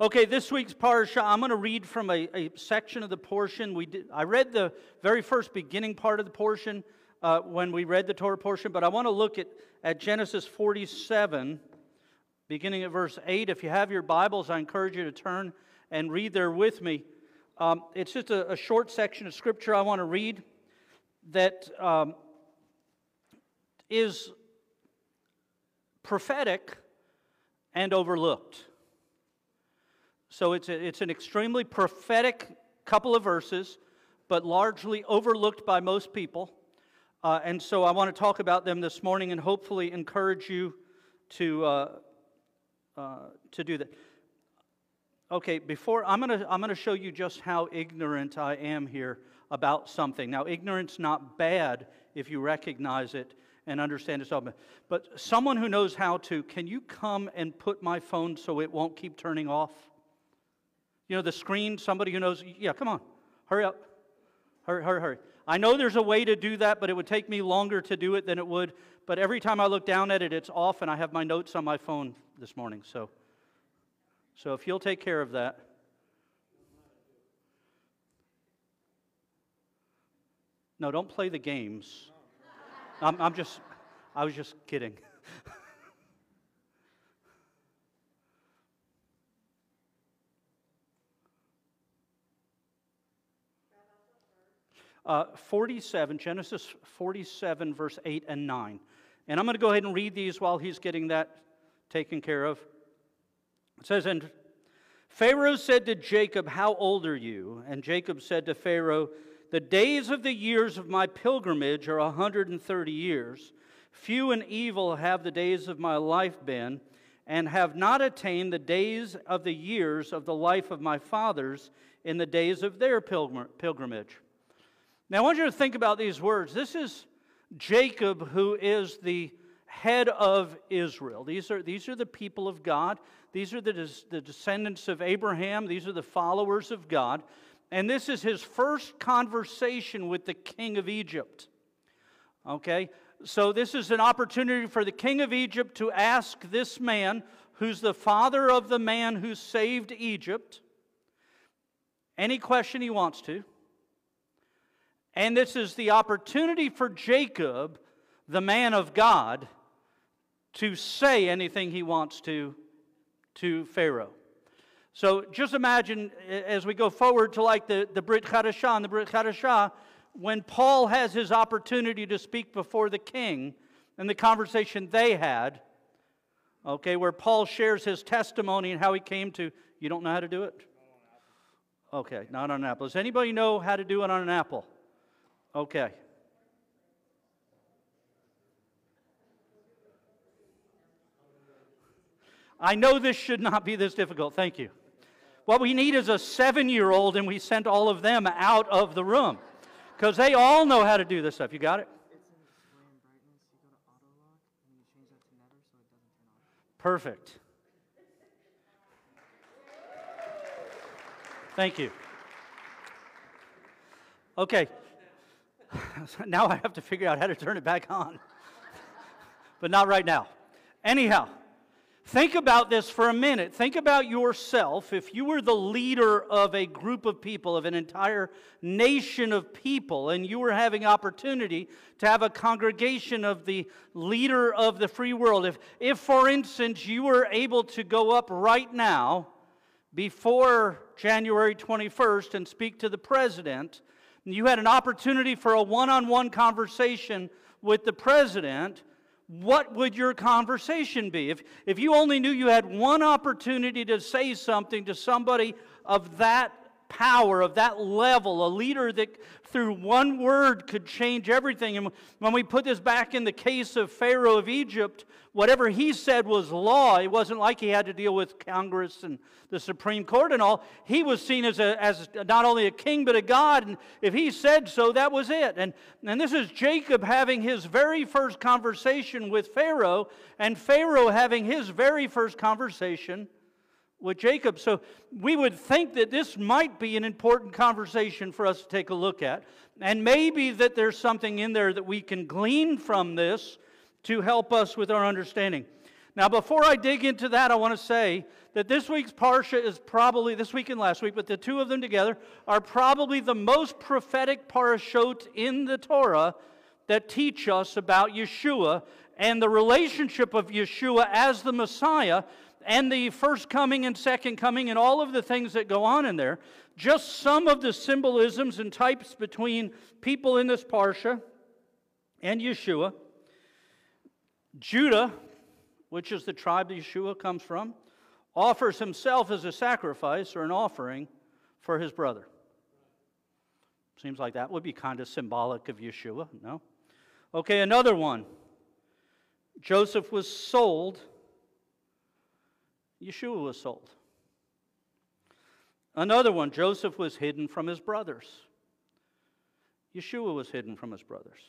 Okay, this week's parsha, I'm going to read from a, a section of the portion. We did, I read the very first beginning part of the portion uh, when we read the Torah portion, but I want to look at, at Genesis 47, beginning at verse 8. If you have your Bibles, I encourage you to turn and read there with me. Um, it's just a, a, short section of scripture I want to read that um, is prophetic and overlooked. So it's, a, it's an extremely prophetic couple of verses, but largely overlooked by most people. Uh, and so I want to talk about them this morning and hopefully encourage you to, uh, uh, to do that. Okay, before I'm going to I'm going to show you just how ignorant I am here about something. Now, ignorance not bad if you recognize it and understand it. But someone who knows how to, can you come and put my phone so it won't keep turning off? You know, the screen, somebody who knows, yeah, come on, hurry up. Hurry, hurry, hurry. I know there's a way to do that, but it would take me longer to do it than it would. But every time I look down at it, it's off, and I have my notes on my phone this morning. So, so if you'll take care of that. No, don't play the games. I'm, I'm just, I was just kidding. uh, 47, Genesis 47, verse 8 and 9. And I'm going to go ahead and read these while he's getting that taken care of. It says, And Pharaoh said to Jacob, How old are you? And Jacob said to Pharaoh, The days of the years of my pilgrimage are 130 years. Few and evil have the days of my life been, and have not attained the days of the years of the life of my fathers in the days of their pilgrimage. Now, I want you to think about these words. This is Jacob, who is the head of Israel. These are, these are the people of God. These are the, the descendants of Abraham. These are the followers of God. And this is his first conversation with the king of Egypt. Okay? So, this is an opportunity for the king of Egypt to ask this man, who's the father of the man who saved Egypt, any question he wants to. And this is the opportunity for Jacob, the man of God, to say anything he wants to to Pharaoh. So just imagine as we go forward to like the, the Brit Chadashah and the Brit Chadashah, when Paul has his opportunity to speak before the king and the conversation they had, okay, where Paul shares his testimony and how he came to, you don't know how to do it? Okay, not on an apple. Does anybody know how to do it on an apple? Okay. I know this should not be this difficult. Thank you. What we need is a seven year old, and we sent all of them out of the room because they all know how to do this stuff. You got it? Perfect. Thank you. Okay, now I have to figure out how to turn it back on. but not right now. Anyhow, think about this for a minute. Think about yourself. If you were the leader of a group of people, of an entire nation of people, and you were having opportunity to have a congregation of the leader of the free world, if, if for instance, you were able to go up right now before January 21st and speak to the president, you had an opportunity for a one on one conversation with the president, what would your conversation be? If, if you only knew you had one opportunity to say something to somebody of that power, of that level, a leader that through one word could change everything. And when we put this back in the case of Pharaoh of Egypt, whatever he said was law. It wasn't like he had to deal with Congress and the Supreme Court and all. He was seen as, a, as not only a king, but a God. And if he said so, that was it. And, and this is Jacob having his very first conversation with Pharaoh, and Pharaoh having his very first conversation with Jacob. So we would think that this might be an important conversation for us to take a look at. And maybe that there's something in there that we can glean from this to help us with our understanding. Now, before I dig into that, I want to say that this week's Parsha is probably, this week and last week, but the two of them together are probably the most prophetic parashot in the Torah that teach us about Yeshua and the relationship of Yeshua as the Messiah and the first coming and second coming and all of the things that go on in there. Just some of the symbolisms and types between people in this Parsha and Yeshua. Judah, which is the tribe that Yeshua comes from, offers himself as a sacrifice or an offering for his brother. Seems like that would be kind of symbolic of Yeshua, no? Okay, another one. Joseph was sold, Yeshua was sold. Another one, Joseph was hidden from his brothers. Yeshua was hidden from his brothers.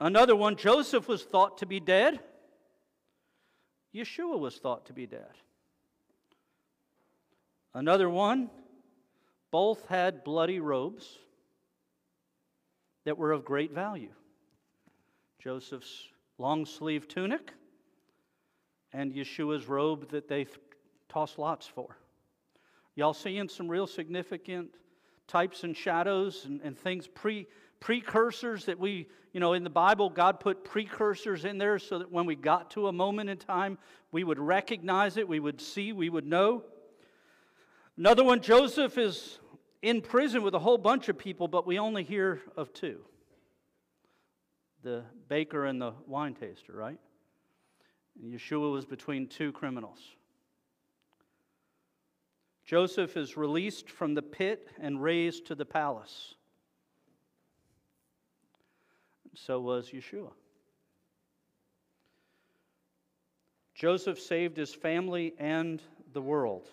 Another one, Joseph was thought to be dead. Yeshua was thought to be dead. Another one, both had bloody robes that were of great value. Joseph's long sleeve tunic and Yeshua's robe that they th- tossed lots for. Y'all seeing some real significant types and shadows and, and things, pre, precursors that we, you know, in the Bible, God put precursors in there so that when we got to a moment in time, we would recognize it, we would see, we would know. Another one, Joseph is in prison with a whole bunch of people, but we only hear of two the baker and the wine taster, right? And Yeshua was between two criminals. Joseph is released from the pit and raised to the palace. So was Yeshua. Joseph saved his family and the world,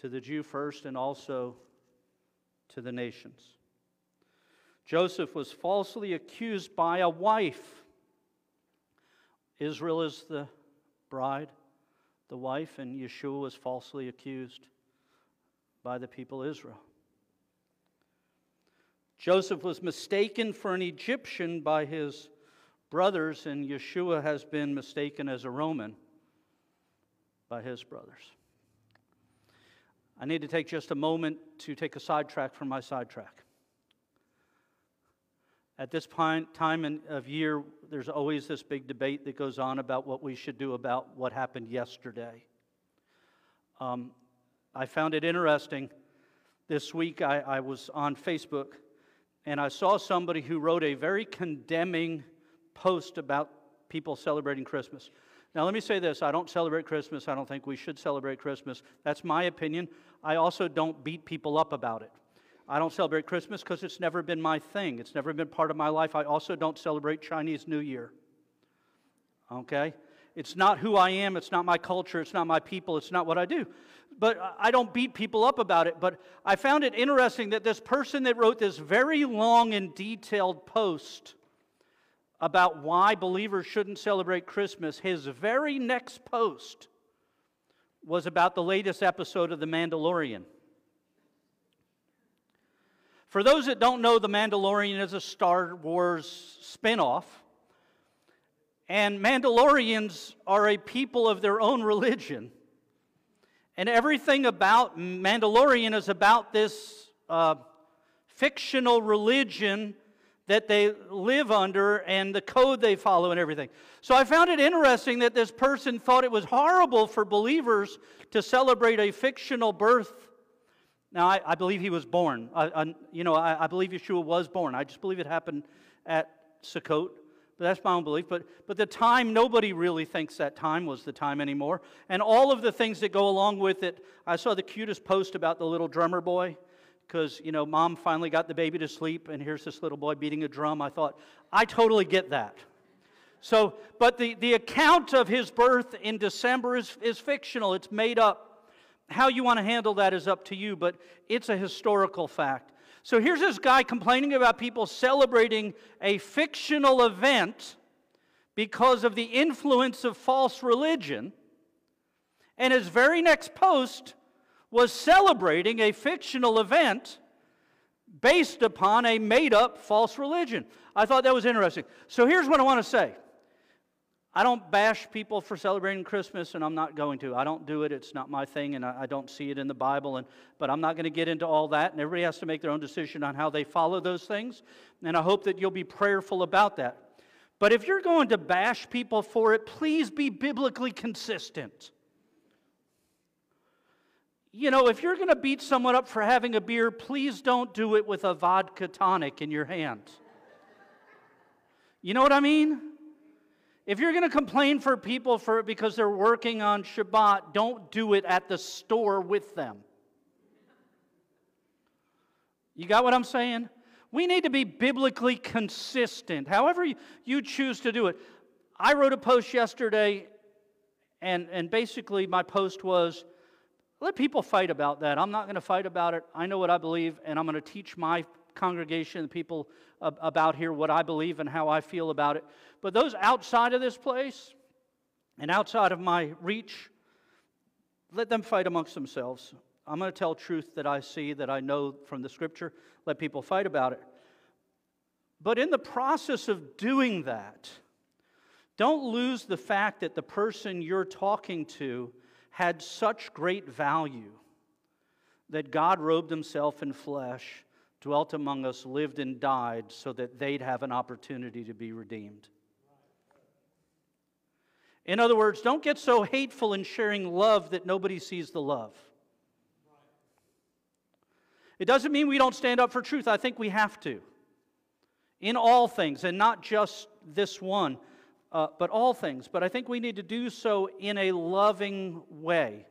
to the Jew first and also to the nations. Joseph was falsely accused by a wife. Israel is the bride, the wife, and Yeshua was falsely accused by the people Israel. Joseph was mistaken for an Egyptian by his brothers, and Yeshua has been mistaken as a Roman by his brothers. I need to take just a moment to take a sidetrack from my sidetrack. At this point, time in, of year, there's always this big debate that goes on about what we should do about what happened yesterday. Um, I found it interesting. This week, I, I was on Facebook and I saw somebody who wrote a very condemning post about people celebrating Christmas. Now, let me say this I don't celebrate Christmas. I don't think we should celebrate Christmas. That's my opinion. I also don't beat people up about it. I don't celebrate Christmas because it's never been my thing, it's never been part of my life. I also don't celebrate Chinese New Year. Okay? It's not who I am, it's not my culture, it's not my people, it's not what I do but I don't beat people up about it. But I found it interesting that this person that wrote this very long and detailed post about why believers shouldn't celebrate Christmas, his very next post was about the latest episode of The Mandalorian. For those that don't know, The Mandalorian is a Star Wars spinoff. And Mandalorians are a people of their own religion. And everything about Mandalorian is about this uh, fictional religion that they live under and the code they follow and everything. So I found it interesting that this person thought it was horrible for believers to celebrate a fictional birth. Now, I, I believe he was born. I, I, you know, I, believe Yeshua was born. I just believe it happened at Sukkot. But that's my own belief. But, but the time, nobody really thinks that time was the time anymore. And all of the things that go along with it. I saw the cutest post about the little drummer boy because, you know, mom finally got the baby to sleep, and here's this little boy beating a drum. I thought, I totally get that. So, but the, the account of his birth in December is, is fictional, it's made up. How you want to handle that is up to you, but it's a historical fact. So here's this guy complaining about people celebrating a fictional event because of the influence of false religion. And his very next post was celebrating a fictional event based upon a made up false religion. I thought that was interesting. So here's what I want to say I don't bash people for celebrating Christmas, and I'm not going to. I don't do it. It's not my thing, and I, I don't see it in the Bible. And, but I'm not going to get into all that, and everybody has to make their own decision on how they follow those things. And I hope that you'll be prayerful about that. But if you're going to bash people for it, please be biblically consistent. You know, if you're going to beat someone up for having a beer, please don't do it with a vodka tonic in your hand. You know what I mean? If you're going to complain for people for because they're working on Shabbat, don't do it at the store with them. You got what I'm saying? We need to be biblically consistent, however you choose to do it. I wrote a post yesterday, and, and basically my post was let people fight about that. I'm not going to fight about it. I know what I believe, and I'm going to teach my congregation and people about here what I believe and how I feel about it. But those outside of this place and outside of my reach, let them fight amongst themselves. I'm going to tell truth that I see, that I know from the scripture. Let people fight about it. But in the process of doing that, don't lose the fact that the person you're talking to had such great value that God robed himself in flesh, dwelt among us, lived and died so that they'd have an opportunity to be redeemed. In other words, don't get so hateful in sharing love that nobody sees the love. It doesn't mean we don't stand up for truth. I think we have to. In all things, and not just this one, uh, but all things. But I think we need to do so in a loving way.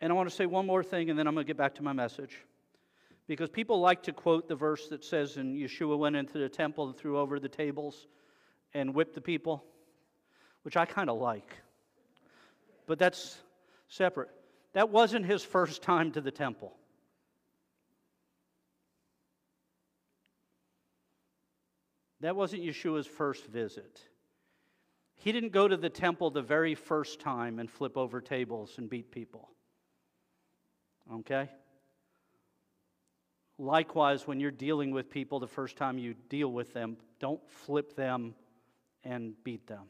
And I want to say one more thing, and then I'm going to get back to my message. Because people like to quote the verse that says, and Yeshua went into the temple and threw over the tables and whipped the people, which I kind of like. But that's separate. That wasn't his first time to the temple. That wasn't Yeshua's first visit. He didn't go to the temple the very first time and flip over tables and beat people. Okay? Likewise, when you're dealing with people the first time you deal with them, don't flip them and beat them.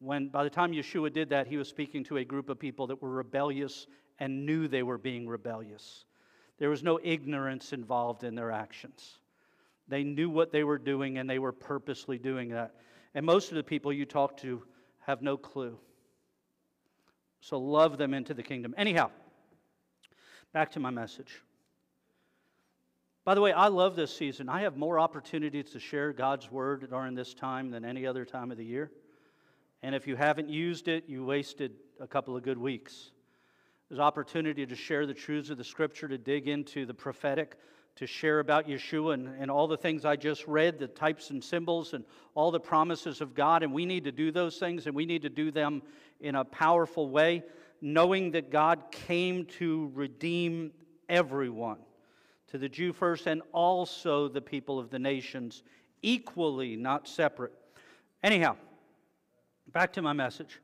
When, by the time Yeshua did that, he was speaking to a group of people that were rebellious and knew they were being rebellious. There was no ignorance involved in their actions. They knew what they were doing and they were purposely doing that. And most of the people you talk to have no clue. So love them into the kingdom. Anyhow, back to my message. By the way, I love this season. I have more opportunities to share God's word during this time than any other time of the year. And if you haven't used it, you wasted a couple of good weeks. There's opportunity to share the truths of the scripture, to dig into the prophetic, to share about Yeshua and, and all the things I just read, the types and symbols and all the promises of God. And we need to do those things, and we need to do them in a powerful way, knowing that God came to redeem everyone to the Jew first and also the people of the nations, equally, not separate. Anyhow, back to my message.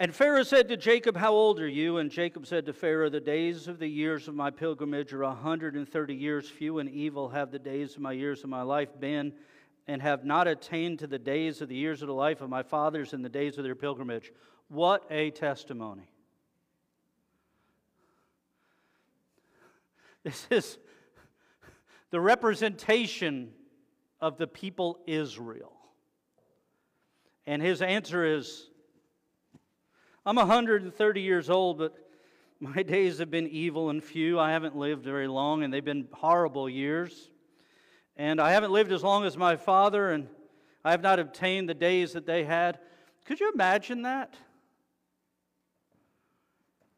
And Pharaoh said to Jacob, How old are you? And Jacob said to Pharaoh, The days of the years of my pilgrimage are a 130 years. Few and evil have the days of my years of my life been, and have not attained to the days of the years of the life of my fathers in the days of their pilgrimage. What a testimony. This is the representation of the people Israel. And his answer is I'm 130 years old, but my days have been evil and few. I haven't lived very long, and they've been horrible years. And I haven't lived as long as my father, and I have not obtained the days that they had. Could you imagine that?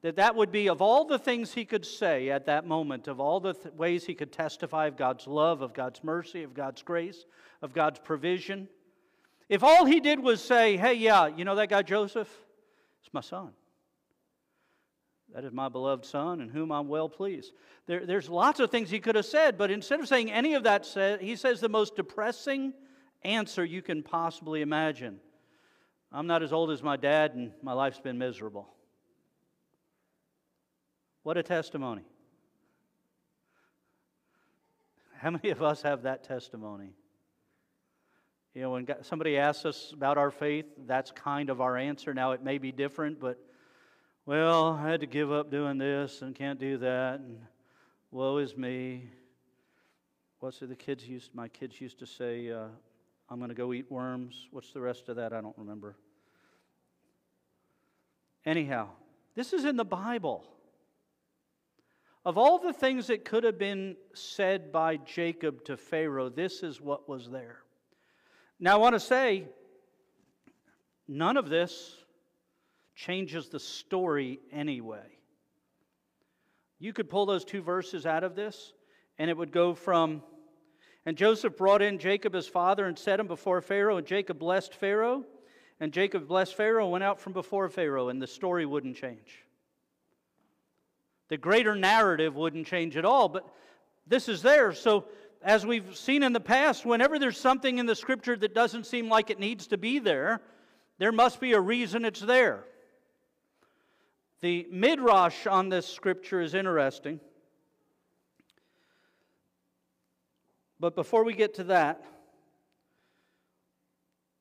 that that would be of all the things he could say at that moment, of all the th- ways he could testify of God's love, of God's mercy, of God's grace, of God's provision. If all he did was say, hey, yeah, you know that guy Joseph? It's my son. That is my beloved son in whom I'm well pleased. There, there's lots of things he could have said, but instead of saying any of that, he says the most depressing answer you can possibly imagine. I'm not as old as my dad, and my life's been miserable. What a testimony. How many of us have that testimony? You know, when somebody asks us about our faith, that's kind of our answer. Now, it may be different, but, well, I had to give up doing this and can't do that, and woe is me. What's it the kids used, my kids used to say, uh, I'm going to go eat worms. What's the rest of that? I don't remember. Anyhow, this is in the Bible. Of all the things that could have been said by Jacob to Pharaoh, this is what was there. Now, I want to say, none of this changes the story anyway. You could pull those two verses out of this, and it would go from, and Joseph brought in Jacob his father and set him before Pharaoh, and Jacob blessed Pharaoh, and Jacob blessed Pharaoh, and went out from before Pharaoh, and the story wouldn't change. The greater narrative wouldn't change at all, but this is there. So as we've seen in the past, whenever there's something in the scripture that doesn't seem like it needs to be there, there must be a reason it's there. The midrash on this scripture is interesting. But before we get to that,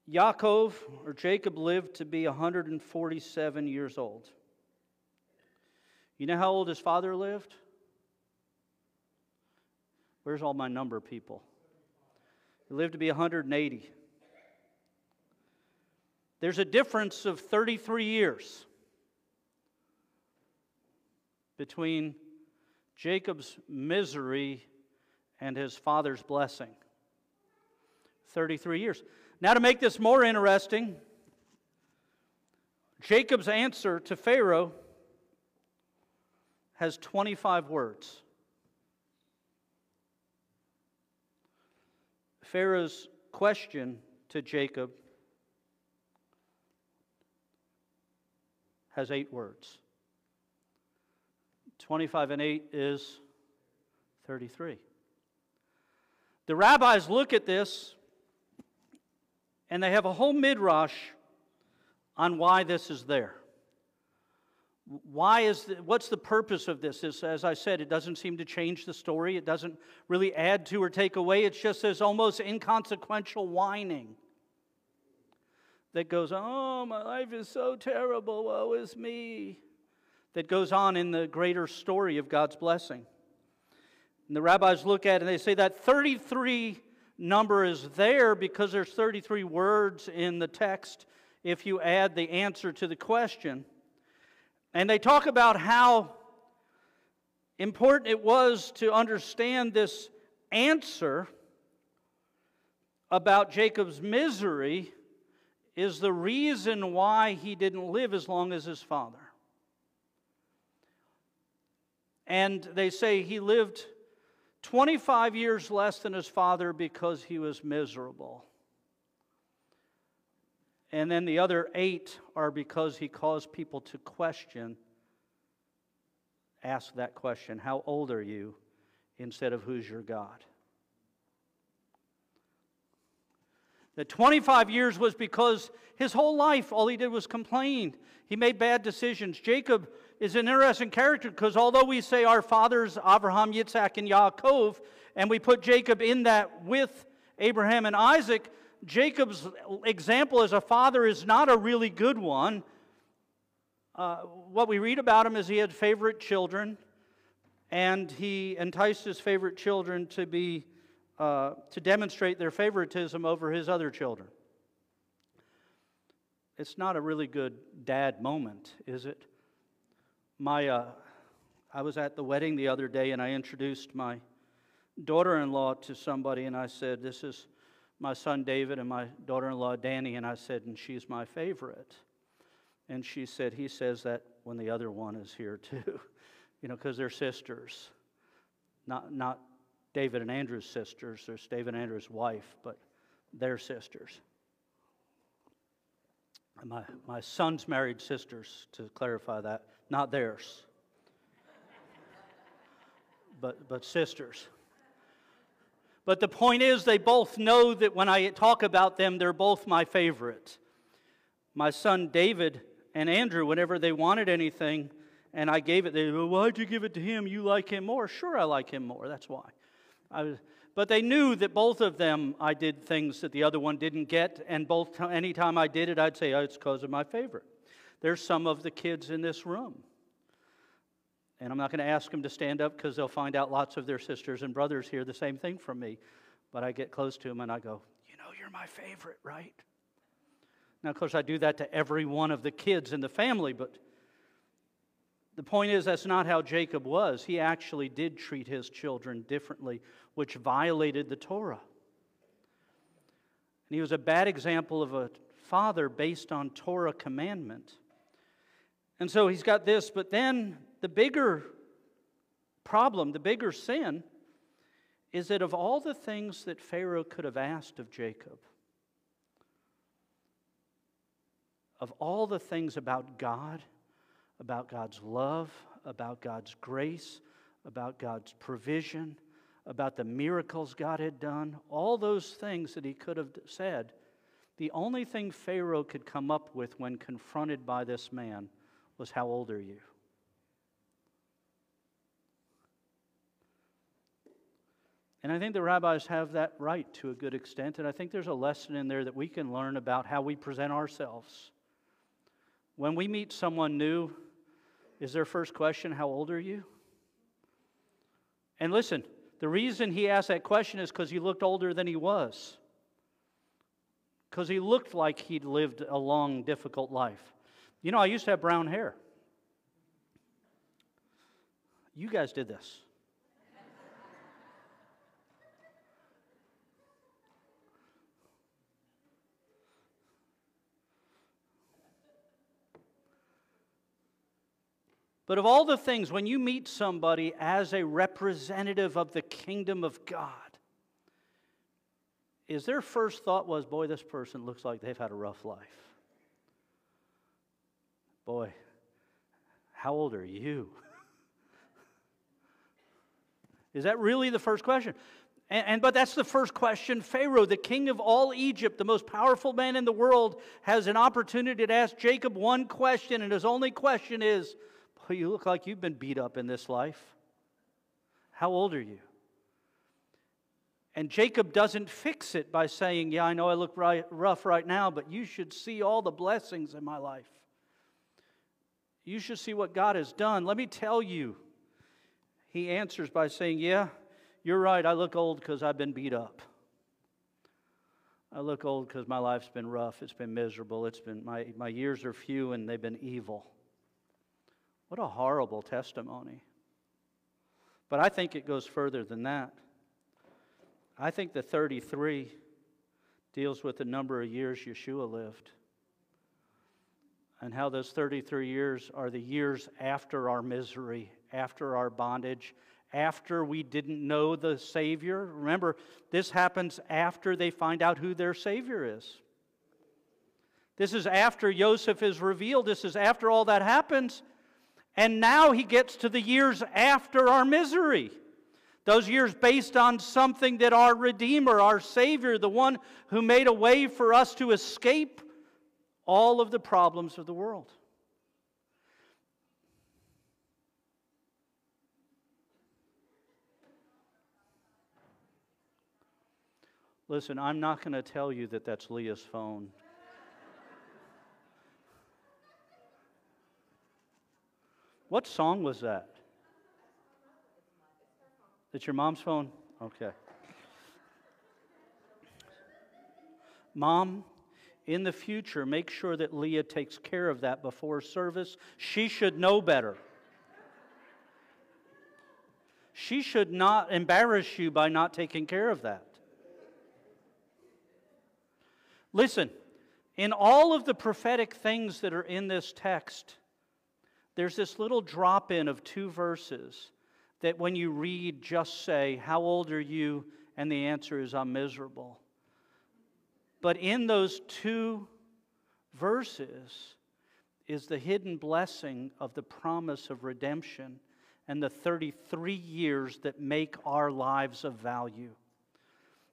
Yaakov or Jacob lived to be 147 years old. You know how old his father lived? Where's all my number people? He lived to be 180. There's a difference of 33 years between Jacob's misery and his father's blessing. 33 years. Now, to make this more interesting, Jacob's answer to Pharaoh has 25 words. Pharaoh's question to Jacob has eight words. 25 and 8 is 33. The rabbis look at this and they have a whole midrash on why this is there. Why is the, what's the purpose of this? Is, as I said, it doesn't seem to change the story. It doesn't really add to or take away. It's just this almost inconsequential whining that goes, Oh, my life is so terrible. Woe is me. That goes on in the greater story of God's blessing. And the rabbis look at it and they say that 33 number is there because there's 33 words in the text if you add the answer to the question. And they talk about how important it was to understand this answer about Jacob's misery is the reason why he didn't live as long as his father. And they say he lived 25 years less than his father because he was miserable. And then the other eight are because he caused people to question, ask that question How old are you? instead of Who's your God? The 25 years was because his whole life, all he did was complain. He made bad decisions. Jacob is an interesting character because although we say our fathers, Abraham, Yitzhak, and Yaakov, and we put Jacob in that with Abraham and Isaac, Jacob's example as a father is not a really good one. Uh, what we read about him is he had favorite children, and he enticed his favorite children to be uh, to demonstrate their favoritism over his other children. It's not a really good dad moment, is it? My, uh, I was at the wedding the other day, and I introduced my daughter-in-law to somebody, and I said, "This is." My son David and my daughter in law Danny, and I said, and she's my favorite. And she said, he says that when the other one is here too, you know, because they're sisters. Not, not David and Andrew's sisters, there's David and Andrew's wife, but they're sisters. My, my son's married sisters, to clarify that, not theirs, but, but sisters. But the point is, they both know that when I talk about them, they're both my favorite. My son David and Andrew, whenever they wanted anything and I gave it, they go, Why'd you give it to him? You like him more? Sure, I like him more. That's why. Was, But they knew that both of them, I did things that the other one didn't get, and both anytime I did it, I'd say, oh, it's because of my favorite. There's some of the kids in this room. And I'm not going to ask them to stand up because they'll find out lots of their sisters and brothers hear the same thing from me. But I get close to them and I go, You know, you're my favorite, right? Now, of course, I do that to every one of the kids in the family, but the point is, that's not how Jacob was. He actually did treat his children differently, which violated the Torah. And he was a bad example of a father based on Torah commandment. And so he's got this, but then the bigger problem, the bigger sin, is that of all the things that Pharaoh could have asked of Jacob, of all the things about God, about God's love, about God's grace, about God's provision, about the miracles God had done, all those things that he could have said, the only thing Pharaoh could come up with when confronted by this man was, How old are you? And I think the rabbis have that right to a good extent. And I think there's a lesson in there that we can learn about how we present ourselves. When we meet someone new, is their first question, How old are you? And listen, the reason he asked that question is because he looked older than he was. Because he looked like he'd lived a long, difficult life. You know, I used to have brown hair. You guys did this. But of all the things, when you meet somebody as a representative of the kingdom of God, is their first thought was, boy, this person looks like they've had a rough life? Boy, how old are you? is that really the first question? And, and, but that's the first question. Pharaoh, the king of all Egypt, the most powerful man in the world, has an opportunity to ask Jacob one question, and his only question is, you look like you've been beat up in this life. How old are you? And Jacob doesn't fix it by saying, Yeah, I know I look right, rough right now, but you should see all the blessings in my life. You should see what God has done. Let me tell you. He answers by saying, Yeah, you're right. I look old because I've been beat up. I look old because my life's been rough. It's been miserable. It's been, my, my years are few and they've been evil. What a horrible testimony. But I think it goes further than that. I think the 33 deals with the number of years Yeshua lived and how those 33 years are the years after our misery, after our bondage, after we didn't know the Savior. Remember, this happens after they find out who their Savior is. This is after Joseph is revealed. This is after all that happens. And now he gets to the years after our misery. Those years based on something that our Redeemer, our Savior, the one who made a way for us to escape all of the problems of the world. Listen, I'm not going to tell you that that's Leah's phone. What song was that? It's your mom's phone? Okay. Mom, in the future, make sure that Leah takes care of that before service. She should know better. She should not embarrass you by not taking care of that. Listen, in all of the prophetic things that are in this text, there's this little drop in of two verses that when you read, just say, How old are you? And the answer is, I'm miserable. But in those two verses is the hidden blessing of the promise of redemption and the 33 years that make our lives of value.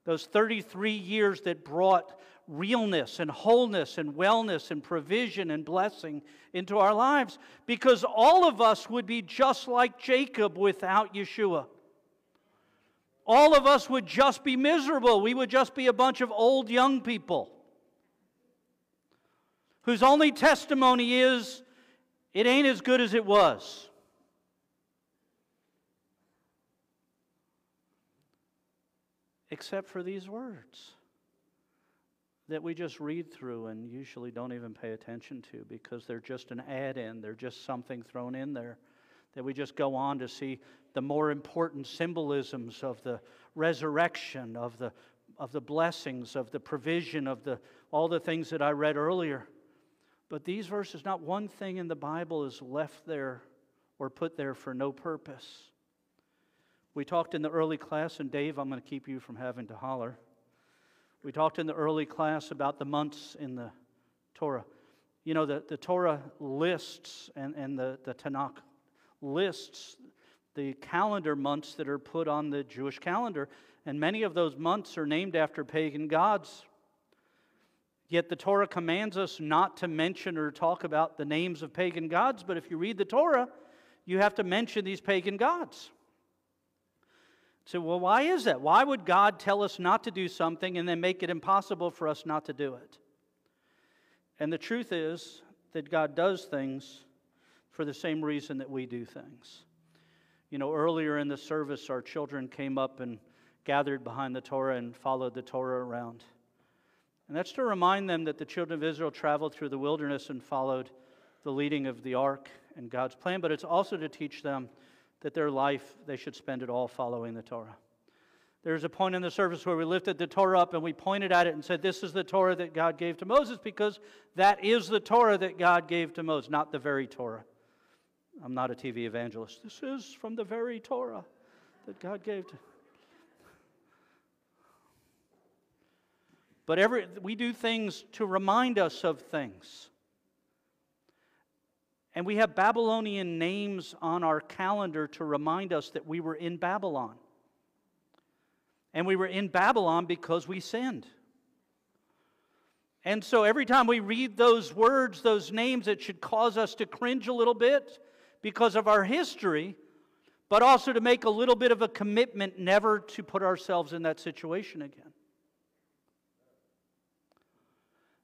Those 33 years that brought realness and wholeness and wellness and provision and blessing into our lives because all of us would be just like Jacob without Yeshua. all of us would just be miserable. We would just be a bunch of old young people whose only testimony is it ain't as good as it was. Except for these words that we just read through and usually don't even pay attention to because they're just an add in, they're just something thrown in there that we just go on to see the more important symbolisms of the resurrection, of the, of the blessings, of the provision, of the, all the things that I read earlier. But these verses, not one thing in the Bible is left there or put there for no purpose. We talked in the early class, and Dave, I'm going to keep you from having to holler. We talked in the early class about the months in the Torah. You know, the, the Torah lists and, and the, the Tanakh lists the calendar months that are put on the Jewish calendar, and many of those months are named after pagan gods. Yet the Torah commands us not to mention or talk about the names of pagan gods, but if you read the Torah, you have to mention these pagan gods. So, well, why is that? Why would God tell us not to do something and then make it impossible for us not to do it? And the truth is that God does things for the same reason that we do things. You know, earlier in the service, our children came up and gathered behind the Torah and followed the Torah around. And that's to remind them that the children of Israel traveled through the wilderness and followed the leading of the ark and God's plan, but it's also to teach them that their life, they should spend it all following the Torah. There's a point in the service where we lifted the Torah up and we pointed at it and said, This is the Torah that God gave to Moses because that is the Torah that God gave to Moses, not the very Torah. I'm not a TV evangelist. This is from the very Torah that God gave to. But every, we do things to remind us of things. And we have Babylonian names on our calendar to remind us that we were in Babylon. And we were in Babylon because we sinned. And so every time we read those words, those names, it should cause us to cringe a little bit because of our history, but also to make a little bit of a commitment never to put ourselves in that situation again.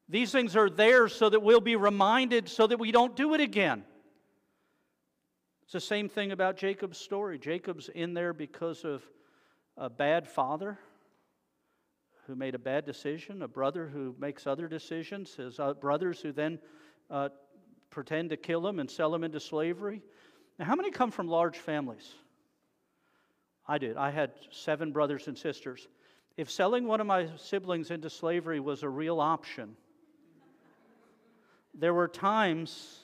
These things are there so that we'll be reminded so that we don't do it again. It's the same thing about Jacob's story. Jacob's in there because of a bad father who made a bad decision, a brother who makes other decisions, his uh, brothers who then uh, pretend to kill him and sell him into slavery. Now, how many come from large families? I did. I had seven brothers and sisters. If selling one of my siblings into slavery was a real option, there were times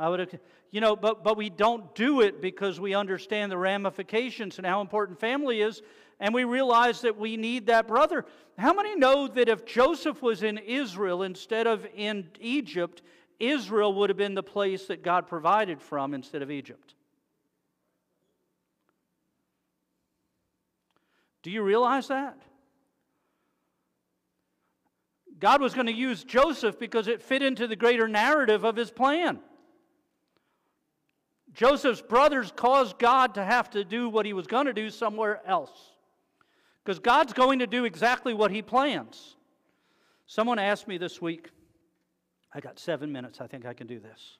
I would have, you know, but, but we don't do it because we understand the ramifications and how important family is, and we realize that we need that brother. How many know that if Joseph was in Israel instead of in Egypt, Israel would have been the place that God provided from instead of Egypt? Do you realize that? God was going to use Joseph because it fit into the greater narrative of his plan. Joseph's brothers caused God to have to do what he was going to do somewhere else. Because God's going to do exactly what he plans. Someone asked me this week, I got seven minutes, I think I can do this.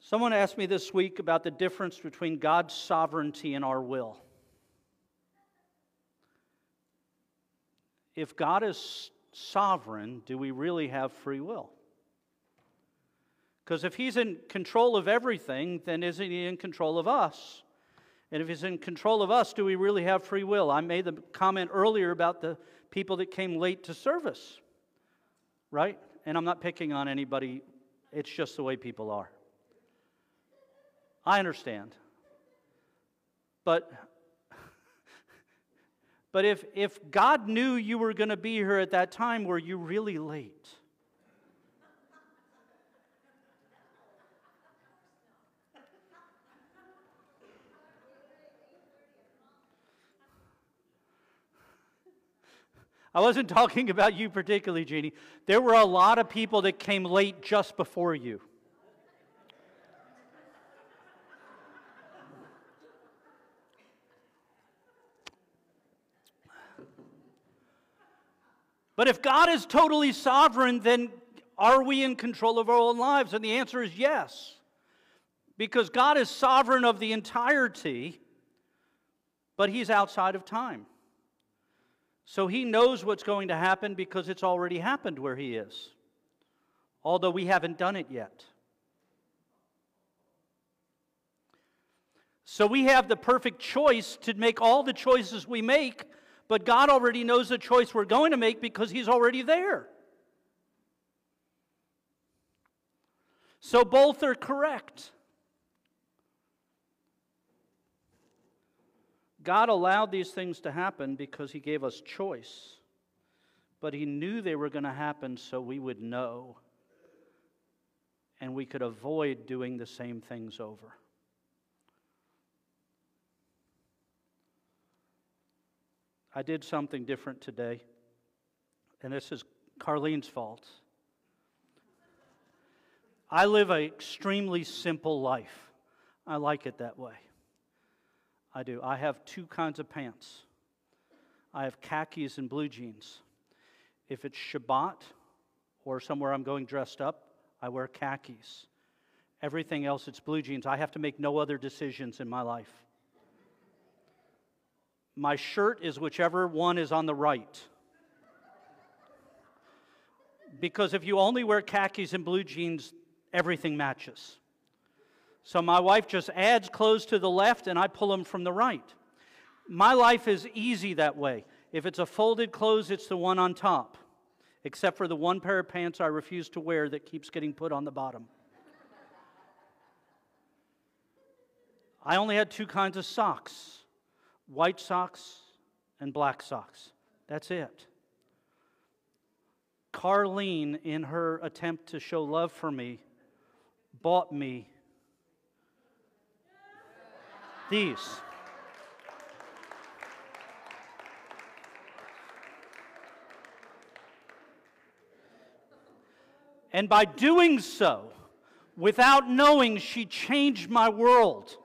Someone asked me this week about the difference between God's sovereignty and our will. If God is sovereign, do we really have free will? Because if He's in control of everything, then isn't He in control of us? And if He's in control of us, do we really have free will? I made the comment earlier about the people that came late to service, right? And I'm not picking on anybody, it's just the way people are. I understand. But but if, if God knew you were going to be here at that time, were you really late? I wasn't talking about you particularly, Jeannie. There were a lot of people that came late just before you. But if God is totally sovereign, then are we in control of our own lives? And the answer is yes. Because God is sovereign of the entirety, but He's outside of time. So He knows what's going to happen because it's already happened where He is, although we haven't done it yet. So we have the perfect choice to make all the choices we make, but God already knows the choice we're going to make because He's already there. So both are correct. God allowed these things to happen because He gave us choice. But He knew they were going to happen so we would know and we could avoid doing the same things over. I did something different today, and this is Carlene's fault. I live an extremely simple life. I like it that way. I do. I have two kinds of pants I have khakis and blue jeans. If it's Shabbat or somewhere I'm going dressed up, I wear khakis. Everything else, it's blue jeans. I have to make no other decisions in my life. My shirt is whichever one is on the right. Because if you only wear khakis and blue jeans, everything matches. So my wife just adds clothes to the left and I pull them from the right. My life is easy that way. If it's a folded clothes, it's the one on top, except for the one pair of pants I refuse to wear that keeps getting put on the bottom. I only had two kinds of socks white socks and black socks. That's it. Carlene, in her attempt to show love for me, bought me these. And by doing so, without knowing, she changed my world.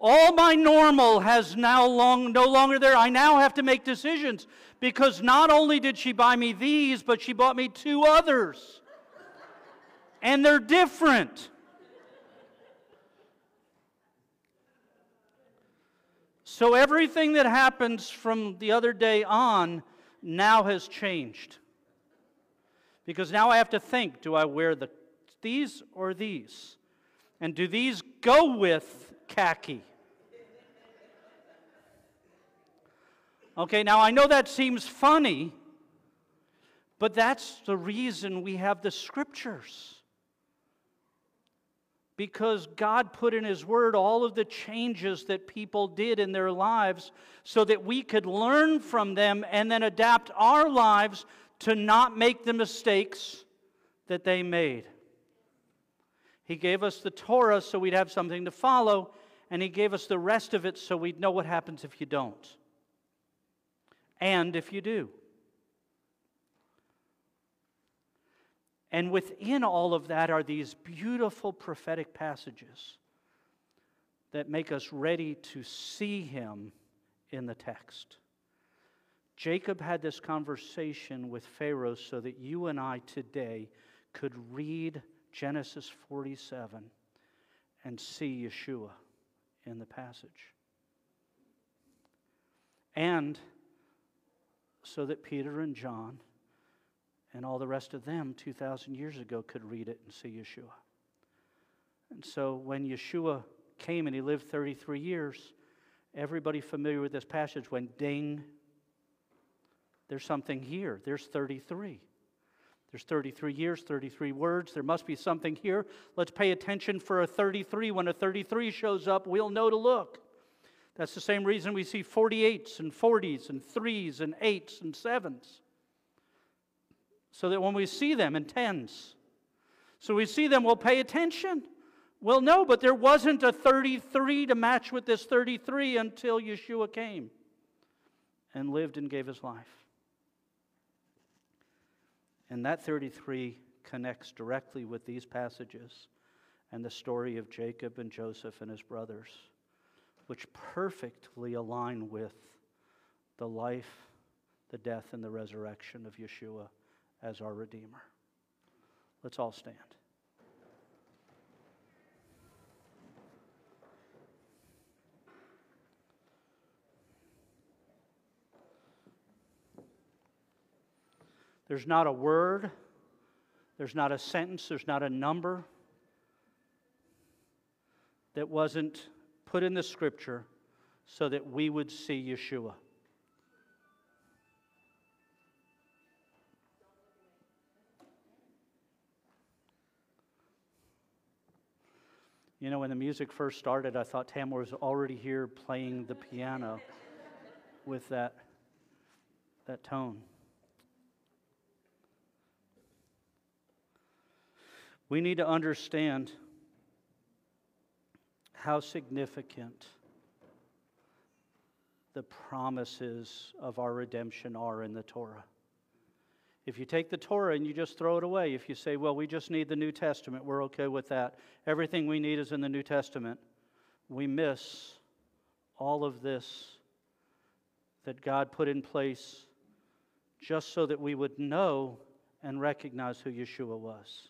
All my normal has now long no longer there. I now have to make decisions because not only did she buy me these, but she bought me two others. And they're different. So everything that happens from the other day on now has changed. Because now I have to think do I wear the, these or these? And do these go with khaki? Okay, now I know that seems funny, but that's the reason we have the scriptures. Because God put in His Word all of the changes that people did in their lives so that we could learn from them and then adapt our lives to not make the mistakes that they made. He gave us the Torah so we'd have something to follow, and He gave us the rest of it so we'd know what happens if you don't and if you do. And within all of that are these beautiful prophetic passages that make us ready to see him in the text. Jacob had this conversation with Pharaoh so that you and I today could read Genesis 47 and see Yeshua in the passage. And so that Peter and John and all the rest of them 2,000 years ago could read it and see Yeshua. And so when Yeshua came and he lived 33 years, everybody familiar with this passage went ding. There's something here. There's 33. There's 33 years, 33 words. There must be something here. Let's pay attention for a 33. When a 33 shows up, we'll know to look. That's the same reason we see 48s and 40s and 3s and 8s and 7s. So that when we see them in 10s, so we see them, we'll pay attention. Well, no, but there wasn't a 33 to match with this 33 until Yeshua came and lived and gave his life. And that 33 connects directly with these passages and the story of Jacob and Joseph and his brothers which perfectly align with the life, the death, and the resurrection of Yeshua as our Redeemer. Let's all stand. There's not a word, there's not a sentence, there's not a number that wasn't put in the scripture so that we would see Yeshua. You know, when the music first started, I thought Tamar was already here playing the piano with that, that tone. We need to understand how significant the promises of our redemption are in the Torah. If you take the Torah and you just throw it away, if you say, well, we just need the New Testament, we're okay with that, everything we need is in the New Testament, we miss all of this that God put in place just so that we would know and recognize who Yeshua was.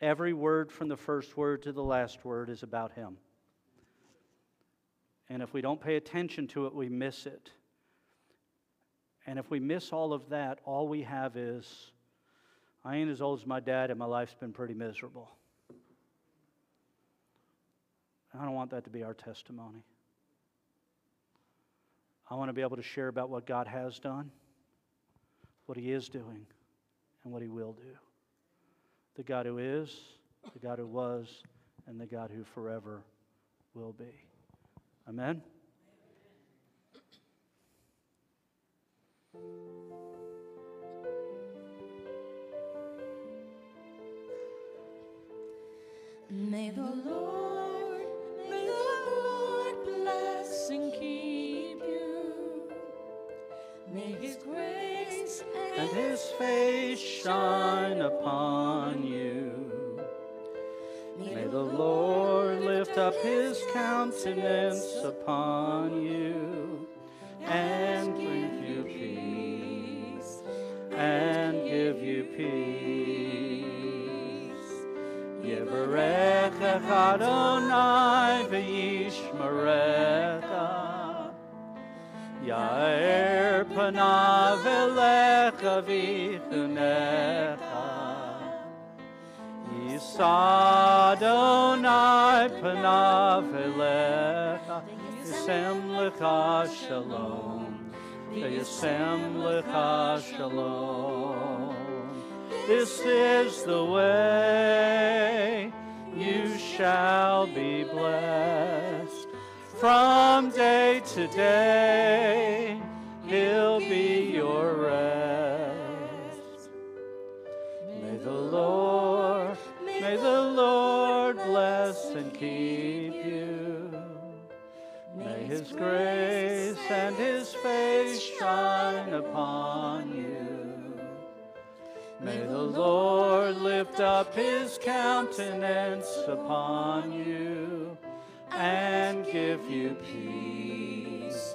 Every word from the first word to the last word is about Him. And if we don't pay attention to it, we miss it. And if we miss all of that, all we have is, I ain't as old as my dad, and my life's been pretty miserable. I don't want that to be our testimony. I want to be able to share about what God has done, what He is doing, and what He will do. The God who is, the God who was, and the God who forever will be. Amen. May the Lord, and His face shine upon you. May the Lord lift up His countenance upon you and give you peace and give you peace. Yair panav elecha v'chunecha Yisa Adonai panav elecha Yisem lecha shalom Yisem lecha shalom this is the way you shall be blessed. From day to day, He'll be your rest. Lord, may the Lord bless and keep you. May His grace and His face shine upon you. May the Lord lift up his countenance upon you and give you peace,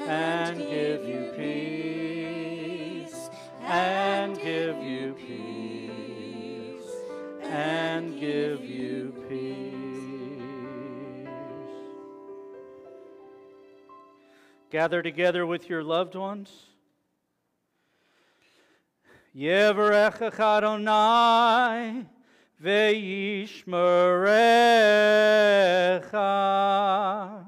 and give you peace, and give you and give you peace. Gather together with your loved ones. Yevarecha Adonai ve'yishmerecha.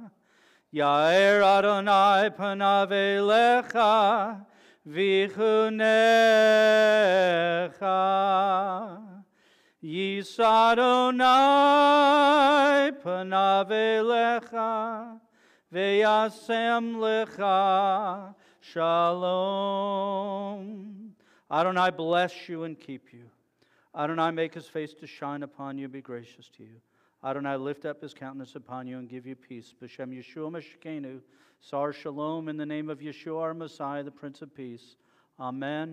Yair Adonai panav elecha v'chunecha. Yis Adonai panav elecha ve'yasem lecha shalom. Adonai bless you and keep you. Adonai make his face to shine upon you and be gracious to you. Adonai lift up his countenance upon you and give you peace. B'Shem Yeshua Meshkenu, Sar Shalom, in the name of Yeshua our Messiah, the Prince of Peace. Amen.